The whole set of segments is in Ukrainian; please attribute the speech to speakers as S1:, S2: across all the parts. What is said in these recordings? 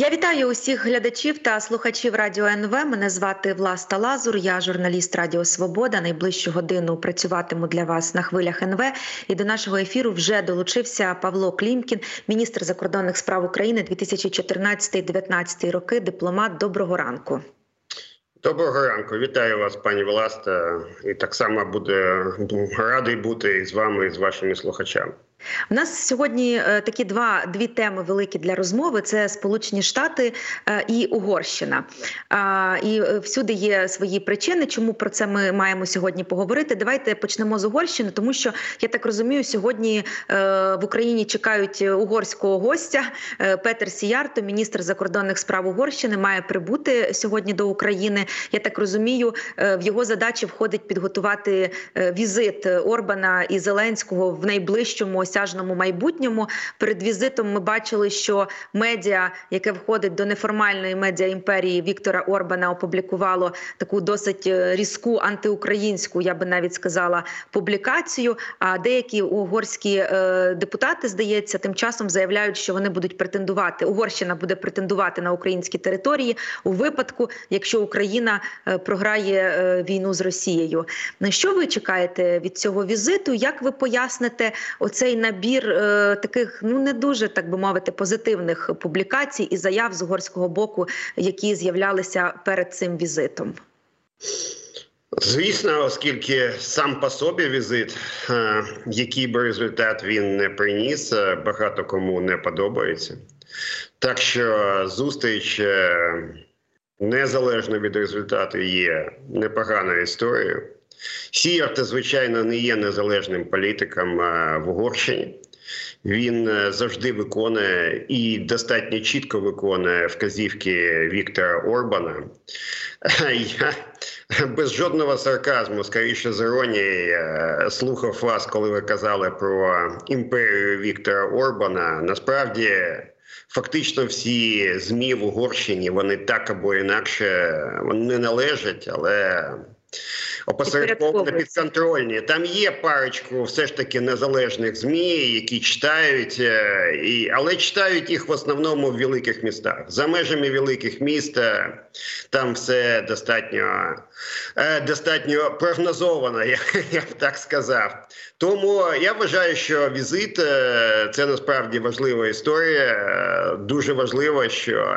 S1: Я вітаю усіх глядачів та слухачів радіо НВ. Мене звати Власта Лазур. Я журналіст Радіо Свобода. Найближчу годину працюватиму для вас на хвилях НВ. І до нашого ефіру вже долучився Павло Клімкін, міністр закордонних справ України 2014-2019 роки. Дипломат. Доброго ранку.
S2: Доброго ранку, вітаю вас, пані Власта. І так само буде радий бути з вами і з вашими слухачами.
S1: У нас сьогодні е, такі два дві теми великі для розмови: це Сполучені Штати е, і Угорщина. І е, всюди є свої причини, чому про це ми маємо сьогодні поговорити. Давайте почнемо з Угорщини, тому що я так розумію, сьогодні в Україні чекають угорського гостя Петер Сіярто, міністр закордонних справ Угорщини, має прибути сьогодні до України. Я так розумію, в його задачі входить підготувати візит Орбана і Зеленського в найближчому осяжному майбутньому. Перед візитом ми бачили, що медіа, яке входить до неформальної медіа імперії Віктора Орбана, опублікувало таку досить е, різку антиукраїнську, я би навіть сказала, публікацію. А деякі угорські е, депутати, здається, тим часом заявляють, що вони будуть претендувати. Угорщина буде претендувати на українські території у випадку, якщо Україна е, програє війну з Росією. На що ви чекаєте від цього візиту? Як ви поясните оцей набір е, таких ну не дуже так би мовити позитивних публікацій і заяв з угорського боку, які з'являлися перед цим візитом.
S2: Звісно, оскільки сам по собі візит, е, який би результат він не приніс, е, багато кому не подобається. Так що зустріч е, незалежно від результату є непоганою історією. Сіярта, звичайно, не є незалежним політиком в Угорщині. Він е, завжди виконує і достатньо чітко виконує вказівки Віктора Орбана. Я без жодного сарказму, скоріше з іронії, е, слухав вас, коли ви казали про імперію Віктора Орбана. Насправді, фактично, всі змі в Угорщині вони так або інакше вони не належать, але опосередковано підконтрольні. Там є парочку все ж таки незалежних змі, які читають, е, і але читають їх в основному в великих містах. За межами великих міст е, там все достатньо е, достатньо прогнозовано, я, я б так сказав. Тому я вважаю, що візит це насправді важлива історія. Дуже важливо, що.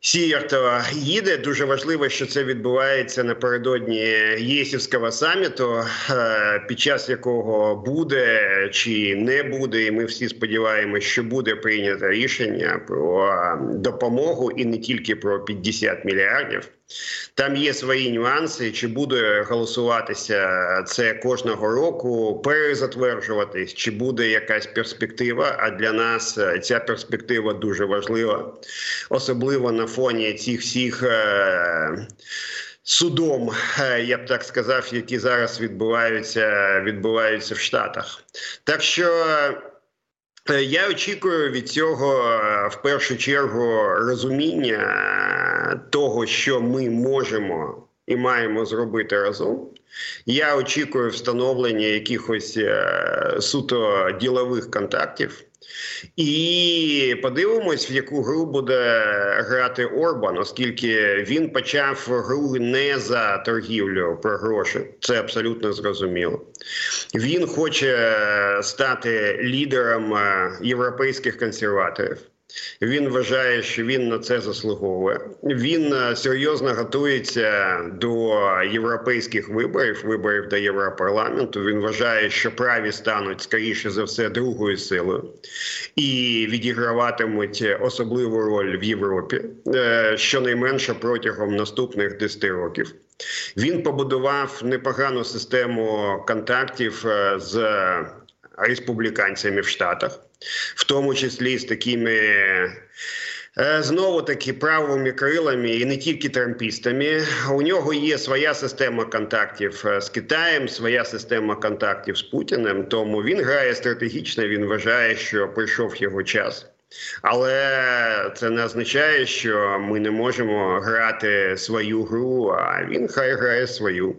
S2: Сіяртова їде. Дуже важливо, що це відбувається напередодні єсівського саміту, е, під час якого буде чи не буде, і ми всі сподіваємося, що буде прийнято рішення про допомогу і не тільки про 50 мільярдів. Там є свої нюанси. Чи буде голосуватися це кожного року, перезатверджуватись, чи буде якась перспектива? А для нас е, ця перспектива дуже важлива, особливо на фоні цих всіх. Е, судом, е, я б так сказав, які зараз відбуваються відбуваються в Штатах, так що я очікую від цього е, в першу чергу розуміння е, того, що ми можемо і маємо зробити разом. Я очікую встановлення якихось суто ділових контактів. І подивимось, в яку гру буде грати Орбан, оскільки він почав гру не за торгівлю про гроші. Це абсолютно зрозуміло. Він хоче стати лідером е, європейських консерваторів. Він вважає, що він на це заслуговує. Він е, серйозно готується до європейських виборів, виборів до Європарламенту. Він вважає, що праві стануть скоріше за все другою силою і відіграватимуть особливу роль в Європі, е, щонайменше протягом наступних 10 років. Він побудував непогану систему контактів е, з республіканцями в Штатах в тому числі з такими. Е, Знову таки правими крилами і не тільки трампістами. У нього є своя система контактів е, з Китаєм, своя система контактів з Путіним. Тому він грає стратегічно. Він вважає, що прийшов його час. Але це не означає, що ми не можемо грати свою гру. А він хай грає свою.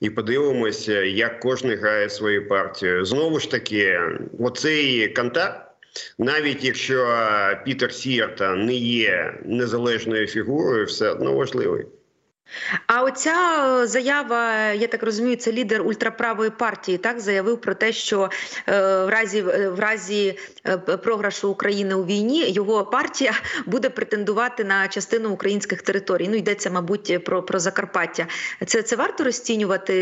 S2: І подивимося, як кожен грає свою партію. Знову ж таки, оцей контакт Навіть якщо Пітер Сірта не є незалежною фігурою, все одно важливий.
S1: А оця е, заява, я так розумію, це лідер ультраправої партії. Так заявив про те, що е, в разі е, в разі програшу України у війні його партія буде претендувати на частину українських територій. Ну йдеться, мабуть, про про Закарпаття. Це це варто розцінювати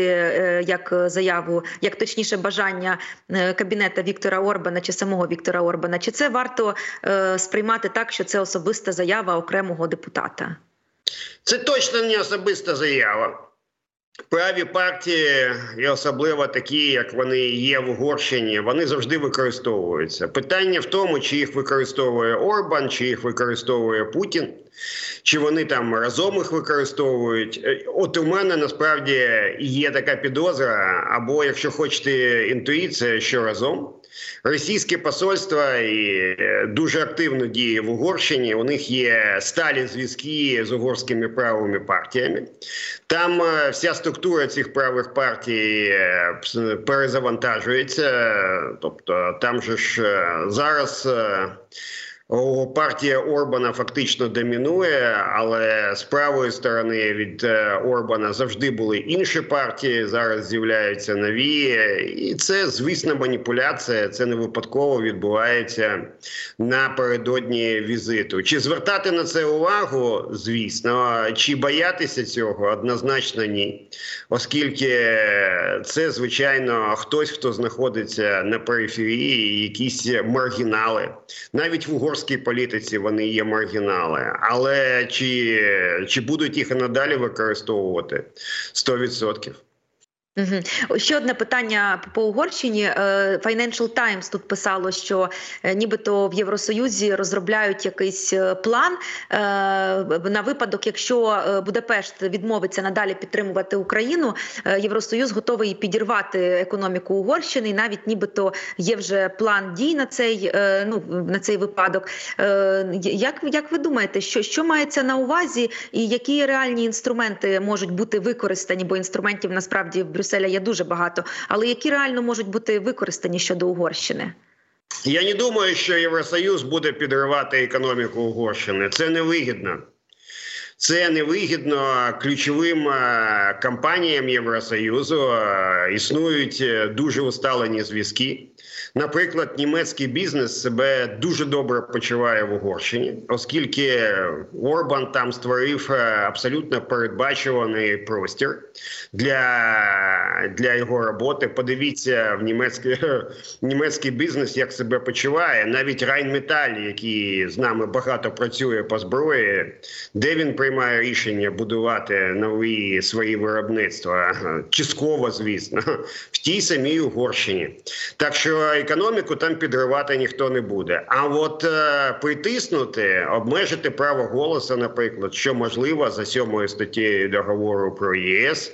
S1: як заяву, як точніше бажання кабінета Віктора Орбана чи самого Віктора Орбана? Чи це варто сприймати так, що це особиста заява окремого депутата?
S2: Це точно не особиста заява. Праві партії, і особливо такі, як вони є в Угорщині, вони завжди використовуються. Питання в тому, чи їх використовує Орбан, чи їх використовує Путін, чи вони там разом їх використовують. Е, от у мене насправді є така підозра, або якщо хочете інтуїція, що разом. Російське посольство і е, дуже активно діє в Угорщині. У них є сталі зв'язки з угорськими правими партіями. Там е, вся структура цих правих партій е, перезавантажується. Тобто, там же ж зараз партія Орбана фактично домінує, але з правої сторони від е, Орбана завжди були інші партії. Зараз з'являються нові, і це звісно маніпуляція. Це не випадково відбувається напередодні візиту. Чи звертати на це увагу? Звісно, чи боятися цього однозначно ні, оскільки це звичайно хтось, хто знаходиться на периферії, якісь маргінали, навіть в угорській угорській політиці вони є маргінали, але чи, чи будуть їх і надалі використовувати 100%?
S1: Угу. Ще одне питання по Угорщині. Е, Financial Times тут писало, що е, нібито в Євросоюзі розробляють якийсь е, план на випадок, якщо Будапешт відмовиться надалі підтримувати Україну. Євросоюз готовий підірвати економіку Угорщини, і навіть нібито є вже план дій на цей ну на цей випадок. Як як ви думаєте, що що мається на увазі, і які реальні інструменти можуть бути використані? Бо інструментів насправді в Брюсселя є дуже багато, але які реально можуть бути використані щодо Угорщини?
S2: Я не думаю, що Євросоюз буде підривати економіку Угорщини. Це невигідно. Це невигідно ключовим е, компаніям Євросоюзу. Е, існують е, дуже усталені зв'язки. Наприклад, німецький бізнес себе дуже добре почуває в Угорщині, оскільки Орбан там створив абсолютно передбачуваний простір для для його роботи. Подивіться в німецький німецький бізнес, як себе почуває. Навіть Райнметаль, який з нами багато працює по зброї, де він приймає рішення будувати нові свої виробництва, частково, звісно, в тій самій Угорщині. Так що економіку там підривати ніхто не буде. А от е, притиснути, обмежити право голосу, наприклад, що можливо за сьомою статтєю договору про ЄС.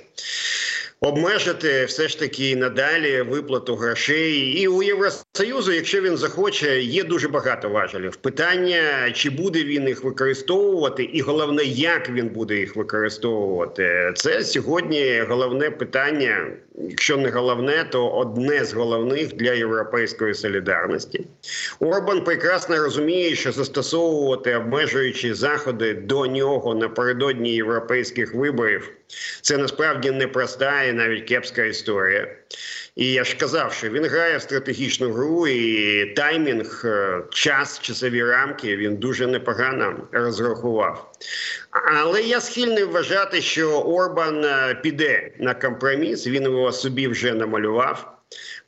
S2: Обмежити все ж таки надалі виплату грошей, і у Євросоюзу, якщо він захоче, є дуже багато важелів. Питання чи буде він їх використовувати, і головне, як він буде їх використовувати, це сьогодні головне питання. Якщо не головне, то одне з головних для європейської солідарності. Орбан прекрасно розуміє, що застосовувати обмежуючі заходи до нього напередодні європейських виборів це насправді непроста і навіть кепська історія. І я ж казав, що він грає в стратегічну гру, і таймінг, е, час, часові рамки він дуже непогано розрахував. Але я схильний вважати, що Орбан е, піде на компроміс. Він його собі вже намалював.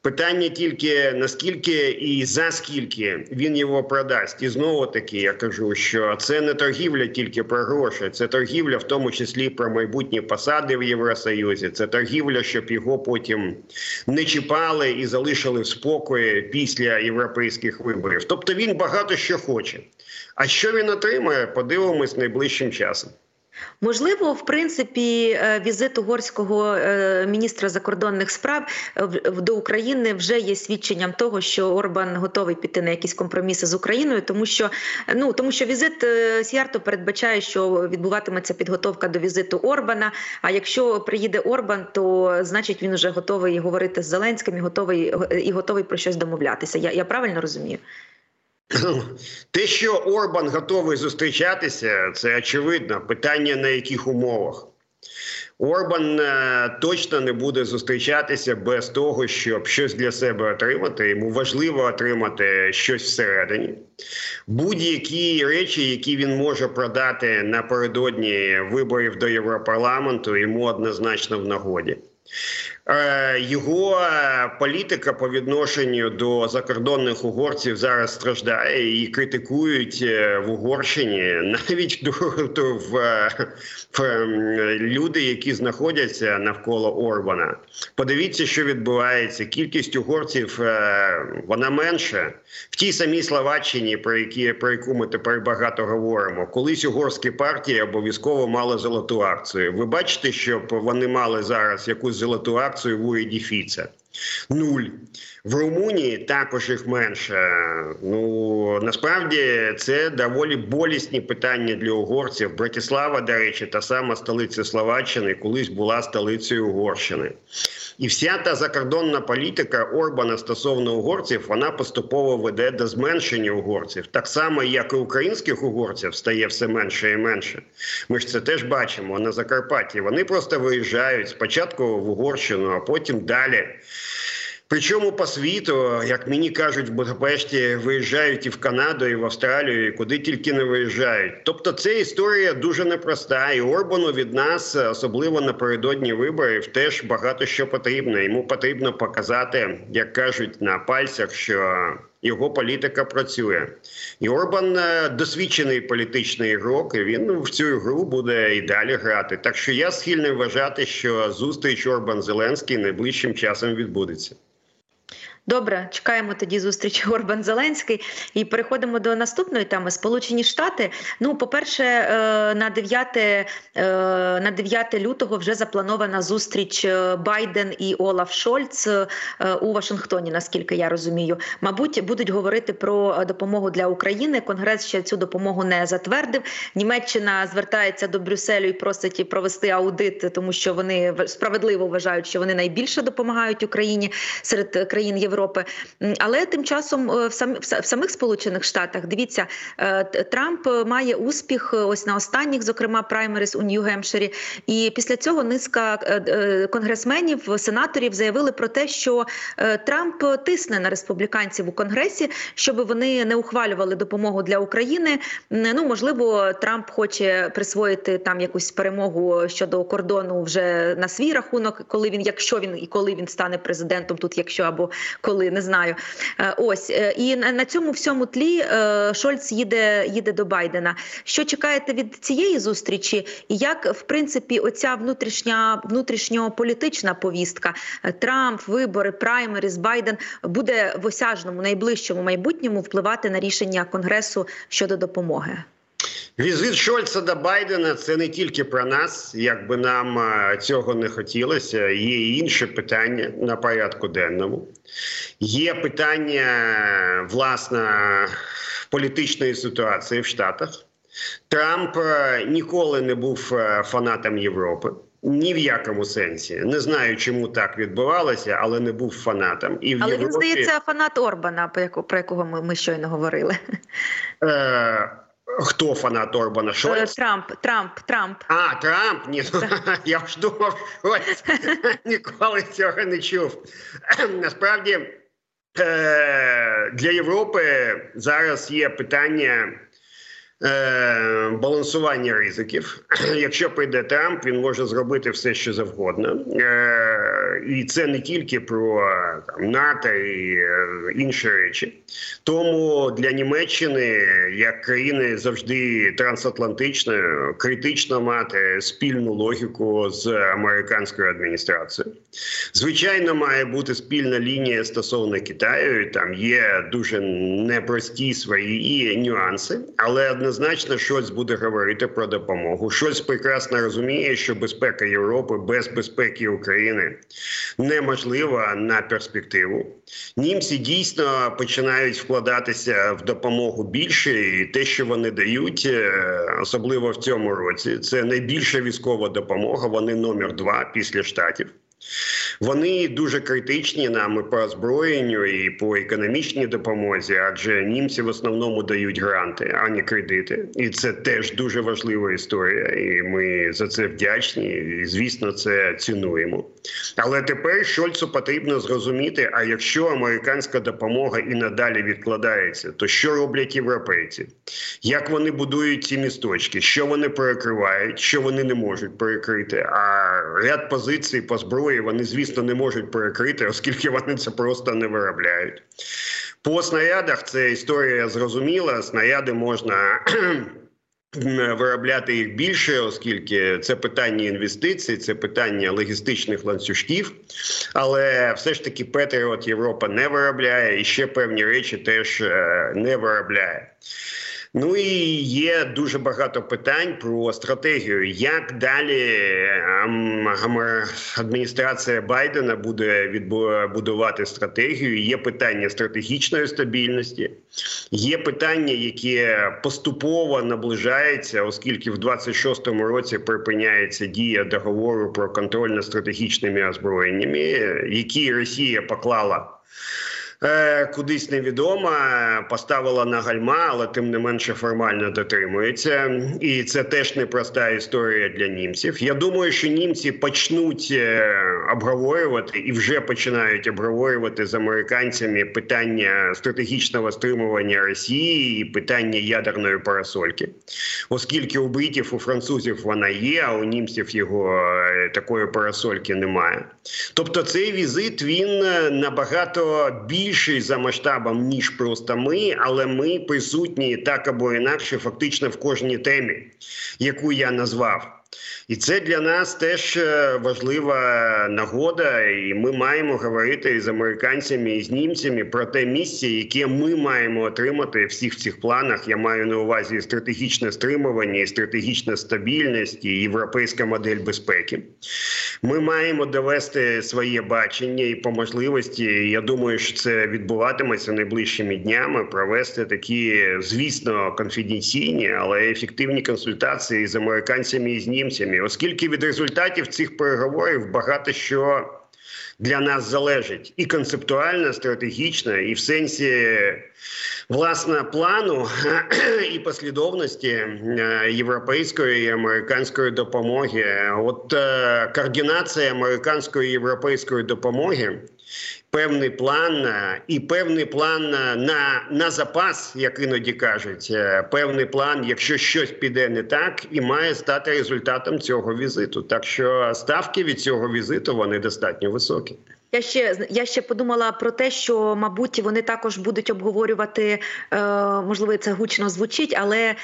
S2: Питання тільки наскільки і за скільки він його продасть, і знову таки я кажу, що це не торгівля тільки про гроші, це торгівля, в тому числі про майбутні посади в Євросоюзі. Це торгівля, щоб його потім не чіпали і залишили в спокої після європейських виборів. Тобто він багато що хоче. А що він отримає, подивимось найближчим часом.
S1: Можливо, в принципі, е, візит угорського е, міністра закордонних справ е, до України вже є свідченням того, що Орбан готовий піти на якісь компроміси з Україною, тому що ну тому, що візит Сіарто передбачає, що відбуватиметься підготовка до візиту Орбана. А якщо приїде Орбан, то значить він вже готовий говорити з Зеленським і готовий і готовий про щось домовлятися. Я, Я правильно розумію?
S2: Те, що Орбан готовий зустрічатися, це очевидно. Питання на яких умовах. Орбан е, точно не буде зустрічатися без того, щоб щось для себе отримати. Йому важливо отримати щось всередині. Будь-які речі, які він може продати напередодні виборів до Європарламенту, йому однозначно в нагоді. Е, Його е, політика по відношенню до закордонних угорців зараз страждає і критикують е, в Угорщині навіть до- в, в, люди, які знаходяться навколо Орбана. Подивіться, що відбувається. Кількість угорців вона менша в тій самій Словаччині, про які про яку ми тепер багато говоримо. Колись угорські партії обов'язково мали золоту акцію. Ви бачите, щоб вони мали зараз якусь золоту акцію уряді Фіца? Нуль. В Румунії також їх менше. Ну насправді це доволі болісні питання для угорців. Братислава, до речі, та сама столиця Словаччини, колись була столицею Угорщини. І вся та закордонна політика Орбана стосовно угорців вона поступово веде до зменшення угорців, так само як і українських угорців стає все менше і менше. Ми ж це теж бачимо на Закарпатті. Вони просто виїжджають спочатку в Угорщину, а потім далі. Причому по світу, як мені кажуть, в Будапешті виїжджають і в Канаду, і в Австралію, і куди тільки не виїжджають. Тобто, це історія дуже непроста. І Орбану від нас, особливо напередодні виборів, теж багато що потрібно. Йому потрібно показати, як кажуть на пальцях, що його політика працює. І Орбан е, досвідчений політичний ігрок. і Він в цю гру буде і далі грати. Так що я схильний вважати, що зустріч Орбан Зеленський найближчим часом відбудеться.
S1: Добре, чекаємо тоді зустрічі Орбан Зеленський і переходимо до наступної теми. Сполучені Штати. Ну, по-перше, е, на 9, е, на 9 лютого вже запланована зустріч е, Байден і Олаф Шольц у Вашингтоні, наскільки я розумію. Мабуть, будуть говорити про допомогу для України. Конгрес ще цю допомогу не затвердив. Німеччина звертається до Брюсселю і просить провести аудит, тому що вони справедливо вважають, що вони найбільше допомагають Україні серед країн Європи. М, Але тим часом е, в сам- в самих Сполучених Штатах дивіться, е, Трамп має успіх е, ось на останніх, зокрема праймерис у Нью-Гемпширі. І після цього низка конгресменів, сенаторів заявили про те, що Трамп тисне на республіканців у конгресі, щоб вони не ухвалювали допомогу для України. Ну можливо, Трамп хоче присвоїти там якусь перемогу щодо кордону вже на свій рахунок, коли він, якщо він і коли він стане президентом, тут якщо або коли не знаю. Е, Ось е, і на цьому всьому тлі е, Шольц їде їде до Байдена. Що чекаєте від цієї зустрічі? І як в принципі оця внутрішня внутрішньополітична повістка Трамп, вибори, праймерис, Байден буде в осяжному найближчому майбутньому впливати на рішення Конгресу щодо допомоги?
S2: Візит Шольца до Байдена це не тільки про нас, як би нам е, цього не хотілося. Є і інші питання на порядку денному. Є питання власне політичної ситуації в Штатах. Трамп е, ніколи не був е, фанатом Європи. Ні в якому сенсі не знаю, чому так відбувалося, але не був фанатом. І в
S1: Але він здається фанат Орбана, про якого ми, ми щойно говорили.
S2: е, хто фанат Орбана?
S1: Е,
S2: Шольц?
S1: Трамп, Трамп, Трамп.
S2: А, Трамп? Ні, ну, я ж думав, Шольц. ніколи цього не чув. Насправді е, для Європи зараз є питання балансування ризиків. Якщо прийде Трамп, він може зробити все, що завгодно. Е, і це не тільки про там, НАТО і е, інші речі. Тому для Німеччини, як країни завжди трансатлантичної, критично мати спільну логіку з американською адміністрацією. Звичайно, має бути спільна лінія стосовно Китаю. Там є дуже непрості свої нюанси, але однозначно щось буде говорити про допомогу. Щось прекрасно розуміє, що безпека Європи без безпеки України неможлива на перспективу. Німці дійсно починають вкладатися в допомогу більше, і те, що вони дають, е, особливо в цьому році, це найбільша військова допомога. Вони номер два після штатів. Вони дуже критичні нам і по озброєнню, і по економічній допомозі, адже німці в основному дають гранти, а не кредити. І це теж дуже важлива історія. І ми за це вдячні. І звісно, це цінуємо. Але тепер Шольцу потрібно зрозуміти: а якщо американська допомога і надалі відкладається, то що роблять європейці? Як вони будують ці місточки? Що вони перекривають, що вони не можуть перекрити? А ряд позицій по зброї вони, звісно, не можуть перекрити, оскільки вони це просто не виробляють. По снарядах це історія зрозуміла. Снаряди можна виробляти їх більше, оскільки це питання інвестицій, це питання логістичних ланцюжків. Але все ж таки Петріот Європа не виробляє і ще певні речі теж е, не виробляє. Ну і є дуже багато питань про стратегію, як далі ем, адміністрація Байдена буде відбудувати стратегію. Є питання стратегічної стабільності, є питання, яке поступово наближається, оскільки в 26-му році припиняється дія договору про контроль над стратегічними озброєннями, які Росія поклала. Е, кудись невідома, поставила на гальма, але тим не менше формально дотримується. І це теж непроста історія для німців. Я думаю, що німці почнуть е, обговорювати і вже починають обговорювати з американцями питання стратегічного стримування Росії і питання ядерної парасольки, оскільки у бритів у французів вона є, а у німців його е, такої парасольки немає. Тобто, цей візит він набагато більш більший за масштабом ніж просто ми, але ми присутні так або інакше, фактично в кожній темі, яку я назвав. І це для нас теж е, важлива нагода, і ми маємо говорити з американцями і з німцями про те місце, яке ми маємо отримати всіх цих планах. Я маю на увазі стратегічне стримування, і стратегічна стабільність і європейська модель безпеки. Ми маємо довести своє бачення і по можливості. Я думаю, що це відбуватиметься найближчими днями. Провести такі, звісно, конфіденційні, але ефективні консультації з американцями і з німцями, оскільки від результатів цих переговорів багато що. Для нас залежить і концептуально, стратегічно, і в сенсі власне плану і послідовності е, європейської і американської допомоги. От е, координація американської і європейської допомоги певний план е, і певний план е, на на запас, як іноді кажуть, е, певний план, якщо щось піде не так, і має стати результатом цього візиту. Так що ставки від цього візиту вони достатньо високі.
S1: Я ще я ще подумала про те, що мабуть вони також будуть обговорювати, е, можливо, це гучно звучить, але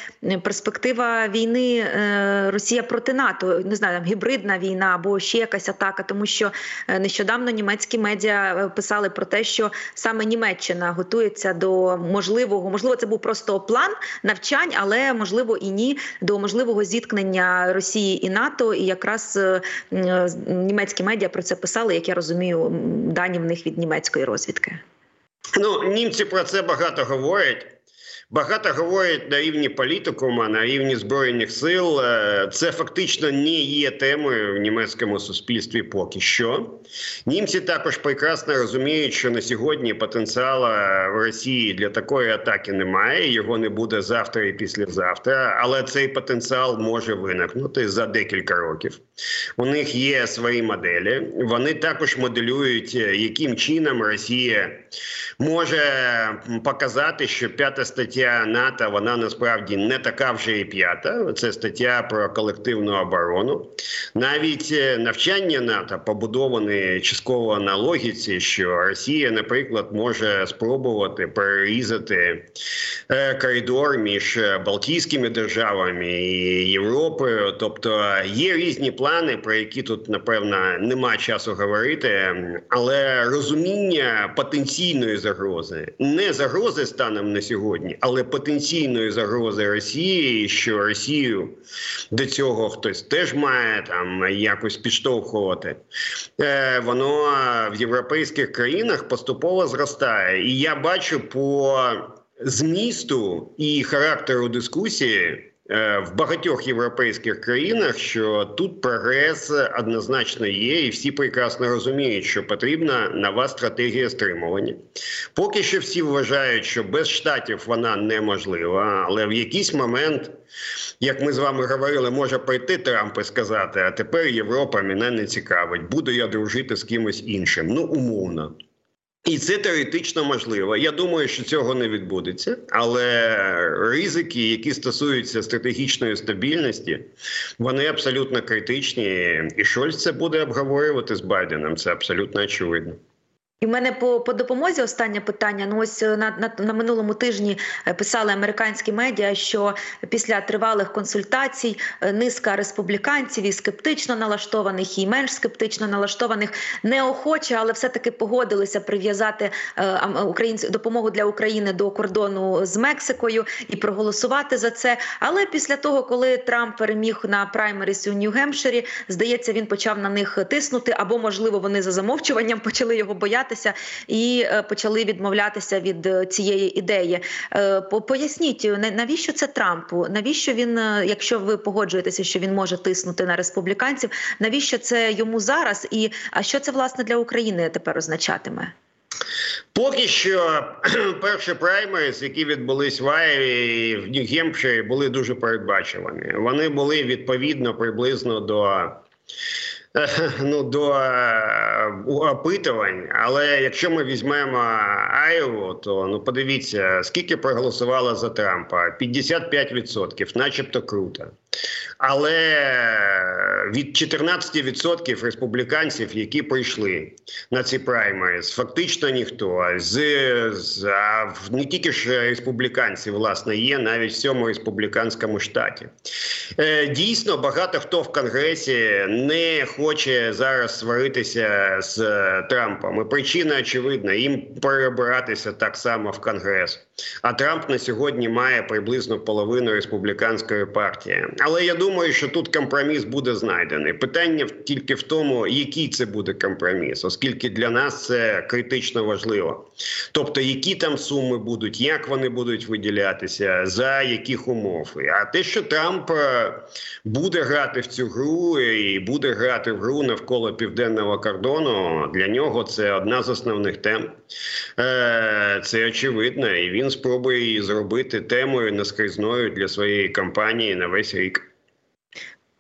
S1: перспектива війни е, Росія проти НАТО, не знаю, там гібридна війна або ще якась атака, тому що е, нещодавно німецькі медіа писали про те, що саме Німеччина готується до можливого, можливо, це був просто план навчань, але можливо і ні, до можливого зіткнення Росії і НАТО. І якраз німецькі медіа про це писали, як я розумію дані в них від німецької розвідки?
S2: Ну німці про це багато говорять. Багато говорять на рівні політикума, на рівні збройних сил. Е, це фактично не є темою в німецькому суспільстві. Поки що німці також прекрасно розуміють, що на сьогодні потенціалу в Росії для такої атаки немає. Його не буде завтра і післязавтра, але цей потенціал може виникнути за декілька років. У них є свої моделі. Вони також моделюють, е, яким чином Росія може показати, що п'ята стаття НАТО вона насправді не така вже і п'ята. Це стаття про колективну оборону. Навіть е, навчання НАТО побудоване частково на логіці, що Росія, наприклад, може спробувати перерізати е, коридор між Балтійськими державами і Європою. Тобто є різні плани, про які тут напевно нема часу говорити, але розуміння потенційної загрози, не загрози станом на сьогодні, але потенційної загрози Росії, що Росію до цього хтось теж має там якось підштовхувати. Е, воно в європейських країнах поступово зростає, і я бачу по змісту і характеру дискусії в багатьох європейських країнах, що тут прогрес однозначно є, і всі прекрасно розуміють, що потрібна нова стратегія стримування. Поки що всі вважають, що без штатів вона неможлива, але в якийсь момент, як ми з вами говорили, може прийти Трамп і сказати: а тепер Європа мене не цікавить, буду я дружити з кимось іншим. Ну умовно. І це теоретично можливо. Я думаю, що цього не відбудеться, але ризики, які стосуються стратегічної стабільності, вони абсолютно критичні. І Шольц це буде обговорювати з Байденом. Це абсолютно очевидно.
S1: І в мене по по допомозі останнє питання. Ну ось на, на на минулому тижні е, писали американські медіа, що після тривалих консультацій е, низка республіканців і скептично налаштованих, і менш скептично налаштованих неохоче, але все таки погодилися прив'язати е, українську допомогу для України до кордону з Мексикою і проголосувати за це. Але після того, коли Трамп переміг на праймеріс у Нью-Гемпширі, здається, він почав на них тиснути або можливо вони за замовчуванням почали його боятися боятися і е, почали відмовлятися від е, цієї ідеї. Е, поясніть, навіщо це Трампу? Навіщо він, якщо ви погоджуєтеся, що він може тиснути на республіканців? Навіщо це йому зараз? І а що це власне для України тепер означатиме?
S2: Поки що перші праймерис, які відбулись в Айрі і в Нью-Гемпширі, були дуже передбачувані. Вони були відповідно приблизно до ну до е, опитувань. Але якщо ми візьмемо Айову, то ну подивіться, скільки проголосувало за Трампа: 55%, начебто круто. Але від 14% республіканців, які прийшли на ці праймеріс, фактично ніхто з, з а не тільки ж республіканці, власне, є навіть в цьому республіканському штаті. Е, дійсно, багато хто в конгресі не хоче зараз сваритися з Трампом. І Причина очевидна: їм перебиратися так само в конгрес. А Трамп на сьогодні має приблизно половину республіканської партії. Але я думаю, що тут компроміс буде знайдений. Питання тільки в тому, який це буде компроміс, оскільки для нас це критично важливо. Тобто, які там суми будуть, як вони будуть виділятися, за яких умов. А те, що Трамп е, буде грати в цю гру і буде грати в гру навколо південного кордону, для нього це одна з основних тем. Е, це очевидно, і він спробує її зробити темою наскрізною для своєї кампанії на весь рік.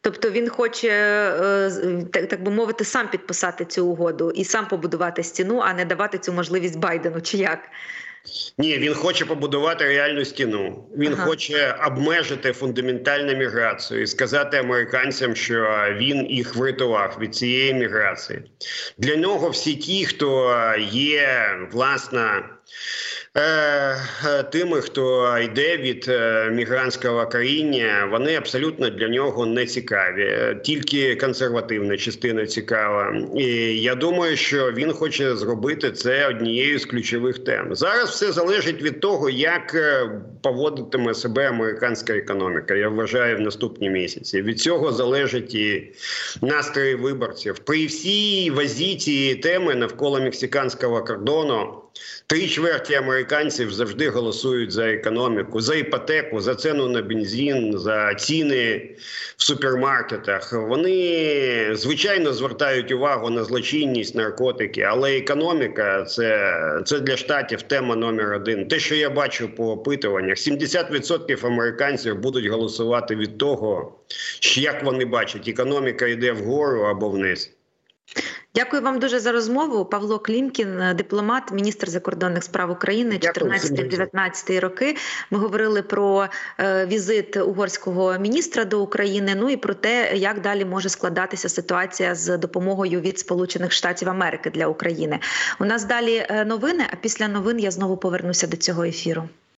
S1: Тобто він хоче, е, так так би мовити, сам підписати цю угоду і сам побудувати стіну, а не давати цю можливість Байдену. Чи як?
S2: Ні, він хоче побудувати реальну стіну. Він ага. хоче обмежити фундаментальну міграцію і сказати американцям, що він їх врятував від цієї міграції. Для нього всі ті, хто є власне е, тими, хто йде від е, мігрантського коріння, вони абсолютно для нього не цікаві. Тільки консервативна частина цікава. І я думаю, що він хоче зробити це однією з ключових тем. Зараз все залежить від того, як поводитиме себе американська економіка. Я вважаю в наступні місяці. Від цього залежить і настрої виборців при всій вазі цієї теми навколо мексиканського кордону. Три чверті американців завжди голосують за економіку, за іпотеку, за ціну на бензин, за ціни в супермаркетах. Вони звичайно звертають увагу на злочинність, наркотики, але економіка це це для штатів тема номер один. Те, що я бачу по опитуваннях, 70% американців будуть голосувати від того, як вони бачать, економіка йде вгору або вниз.
S1: Дякую вам дуже за розмову. Павло Клімкін, дипломат, міністр закордонних справ України, 14-19 роки. Ми говорили про е, візит угорського міністра до України. Ну і про те, як далі може складатися ситуація з допомогою від Сполучених Штатів Америки для України. У нас далі е, новини. А після новин я знову повернуся до цього ефіру.